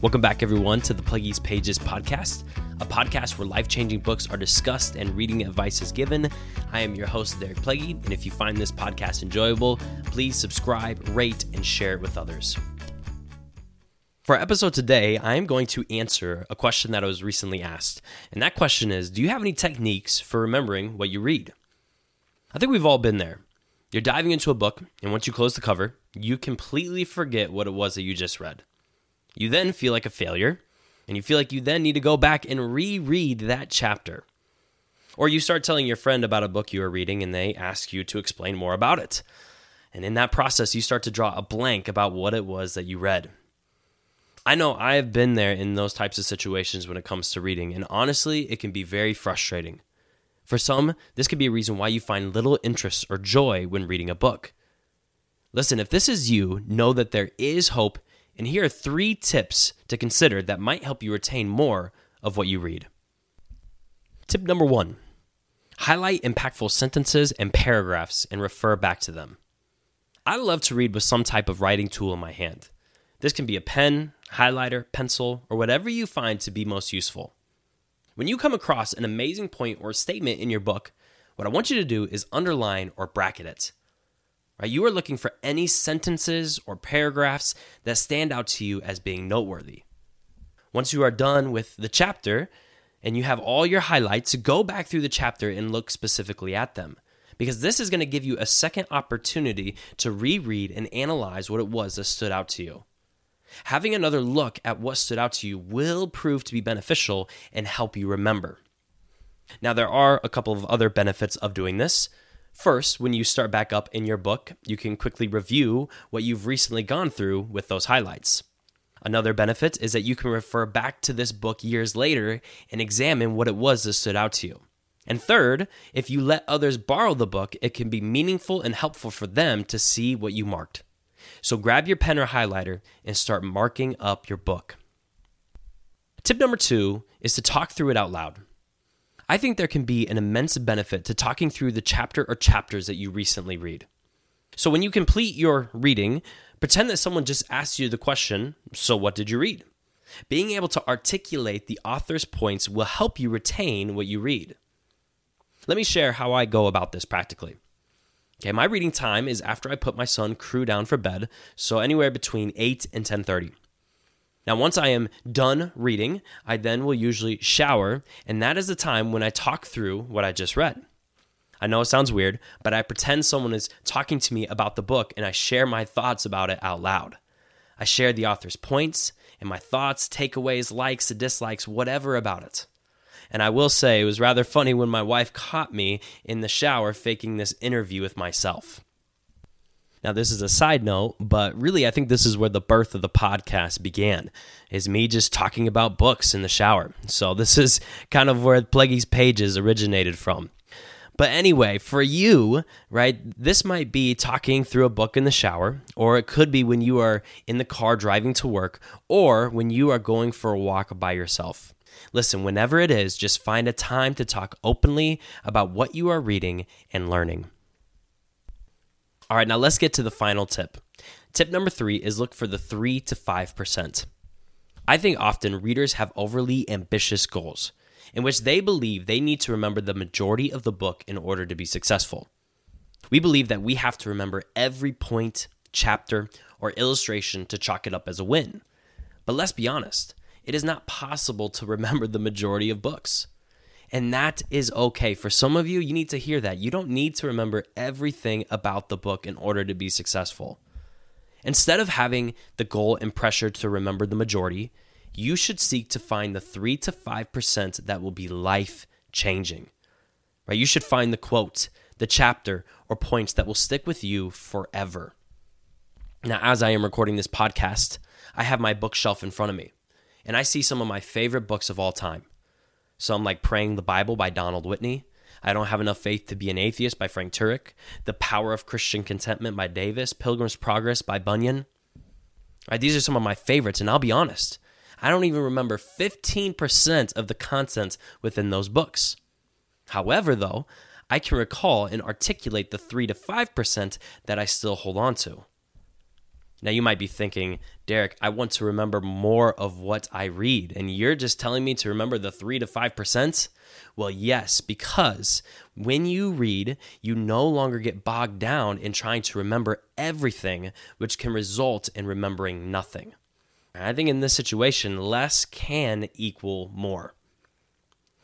Welcome back, everyone, to the Pluggies Pages podcast, a podcast where life changing books are discussed and reading advice is given. I am your host, Derek Pluggy, and if you find this podcast enjoyable, please subscribe, rate, and share it with others. For our episode today, I am going to answer a question that I was recently asked. And that question is Do you have any techniques for remembering what you read? I think we've all been there. You're diving into a book, and once you close the cover, you completely forget what it was that you just read. You then feel like a failure, and you feel like you then need to go back and reread that chapter. Or you start telling your friend about a book you are reading, and they ask you to explain more about it. And in that process, you start to draw a blank about what it was that you read. I know I have been there in those types of situations when it comes to reading, and honestly, it can be very frustrating. For some, this could be a reason why you find little interest or joy when reading a book. Listen, if this is you, know that there is hope and here are three tips to consider that might help you retain more of what you read. Tip number one highlight impactful sentences and paragraphs and refer back to them. I love to read with some type of writing tool in my hand. This can be a pen, highlighter, pencil, or whatever you find to be most useful. When you come across an amazing point or statement in your book, what I want you to do is underline or bracket it. Right? You are looking for any sentences or paragraphs that stand out to you as being noteworthy. Once you are done with the chapter and you have all your highlights, go back through the chapter and look specifically at them. Because this is going to give you a second opportunity to reread and analyze what it was that stood out to you. Having another look at what stood out to you will prove to be beneficial and help you remember. Now, there are a couple of other benefits of doing this. First, when you start back up in your book, you can quickly review what you've recently gone through with those highlights. Another benefit is that you can refer back to this book years later and examine what it was that stood out to you. And third, if you let others borrow the book, it can be meaningful and helpful for them to see what you marked. So grab your pen or highlighter and start marking up your book. Tip number two is to talk through it out loud. I think there can be an immense benefit to talking through the chapter or chapters that you recently read. So when you complete your reading, pretend that someone just asked you the question, So what did you read? Being able to articulate the author's points will help you retain what you read. Let me share how I go about this practically. Okay, my reading time is after I put my son Crew down for bed, so anywhere between 8 and 10:30. Now, once I am done reading, I then will usually shower, and that is the time when I talk through what I just read. I know it sounds weird, but I pretend someone is talking to me about the book and I share my thoughts about it out loud. I share the author's points and my thoughts, takeaways, likes, dislikes, whatever about it. And I will say it was rather funny when my wife caught me in the shower faking this interview with myself. Now, this is a side note, but really, I think this is where the birth of the podcast began, is me just talking about books in the shower. So, this is kind of where Pluggy's pages originated from. But anyway, for you, right, this might be talking through a book in the shower, or it could be when you are in the car driving to work, or when you are going for a walk by yourself. Listen, whenever it is, just find a time to talk openly about what you are reading and learning. All right, now let's get to the final tip. Tip number three is look for the 3 to 5%. I think often readers have overly ambitious goals in which they believe they need to remember the majority of the book in order to be successful. We believe that we have to remember every point, chapter, or illustration to chalk it up as a win. But let's be honest, it is not possible to remember the majority of books. And that is okay. For some of you, you need to hear that. You don't need to remember everything about the book in order to be successful. Instead of having the goal and pressure to remember the majority, you should seek to find the 3 to 5% that will be life changing. Right? You should find the quote, the chapter, or points that will stick with you forever. Now, as I am recording this podcast, I have my bookshelf in front of me, and I see some of my favorite books of all time. Some like Praying the Bible by Donald Whitney. I Don't Have Enough Faith to Be an Atheist by Frank Turek. The Power of Christian Contentment by Davis. Pilgrim's Progress by Bunyan. Right, these are some of my favorites, and I'll be honest, I don't even remember 15% of the content within those books. However, though, I can recall and articulate the 3 to 5% that I still hold on to. Now, you might be thinking, Derek, I want to remember more of what I read, and you're just telling me to remember the 3 to 5%? Well, yes, because when you read, you no longer get bogged down in trying to remember everything, which can result in remembering nothing. I think in this situation, less can equal more.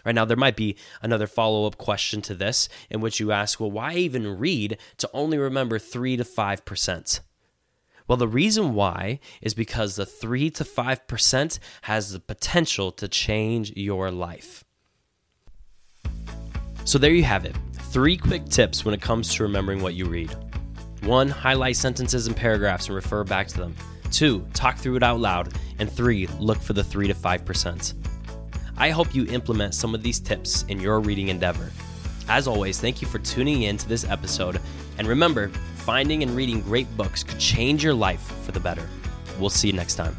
Right now, there might be another follow up question to this in which you ask, well, why even read to only remember 3 to 5%? Well, the reason why is because the 3 to 5% has the potential to change your life. So, there you have it three quick tips when it comes to remembering what you read. One, highlight sentences and paragraphs and refer back to them. Two, talk through it out loud. And three, look for the 3 to 5%. I hope you implement some of these tips in your reading endeavor. As always, thank you for tuning in to this episode. And remember, finding and reading great books could change your life for the better. We'll see you next time.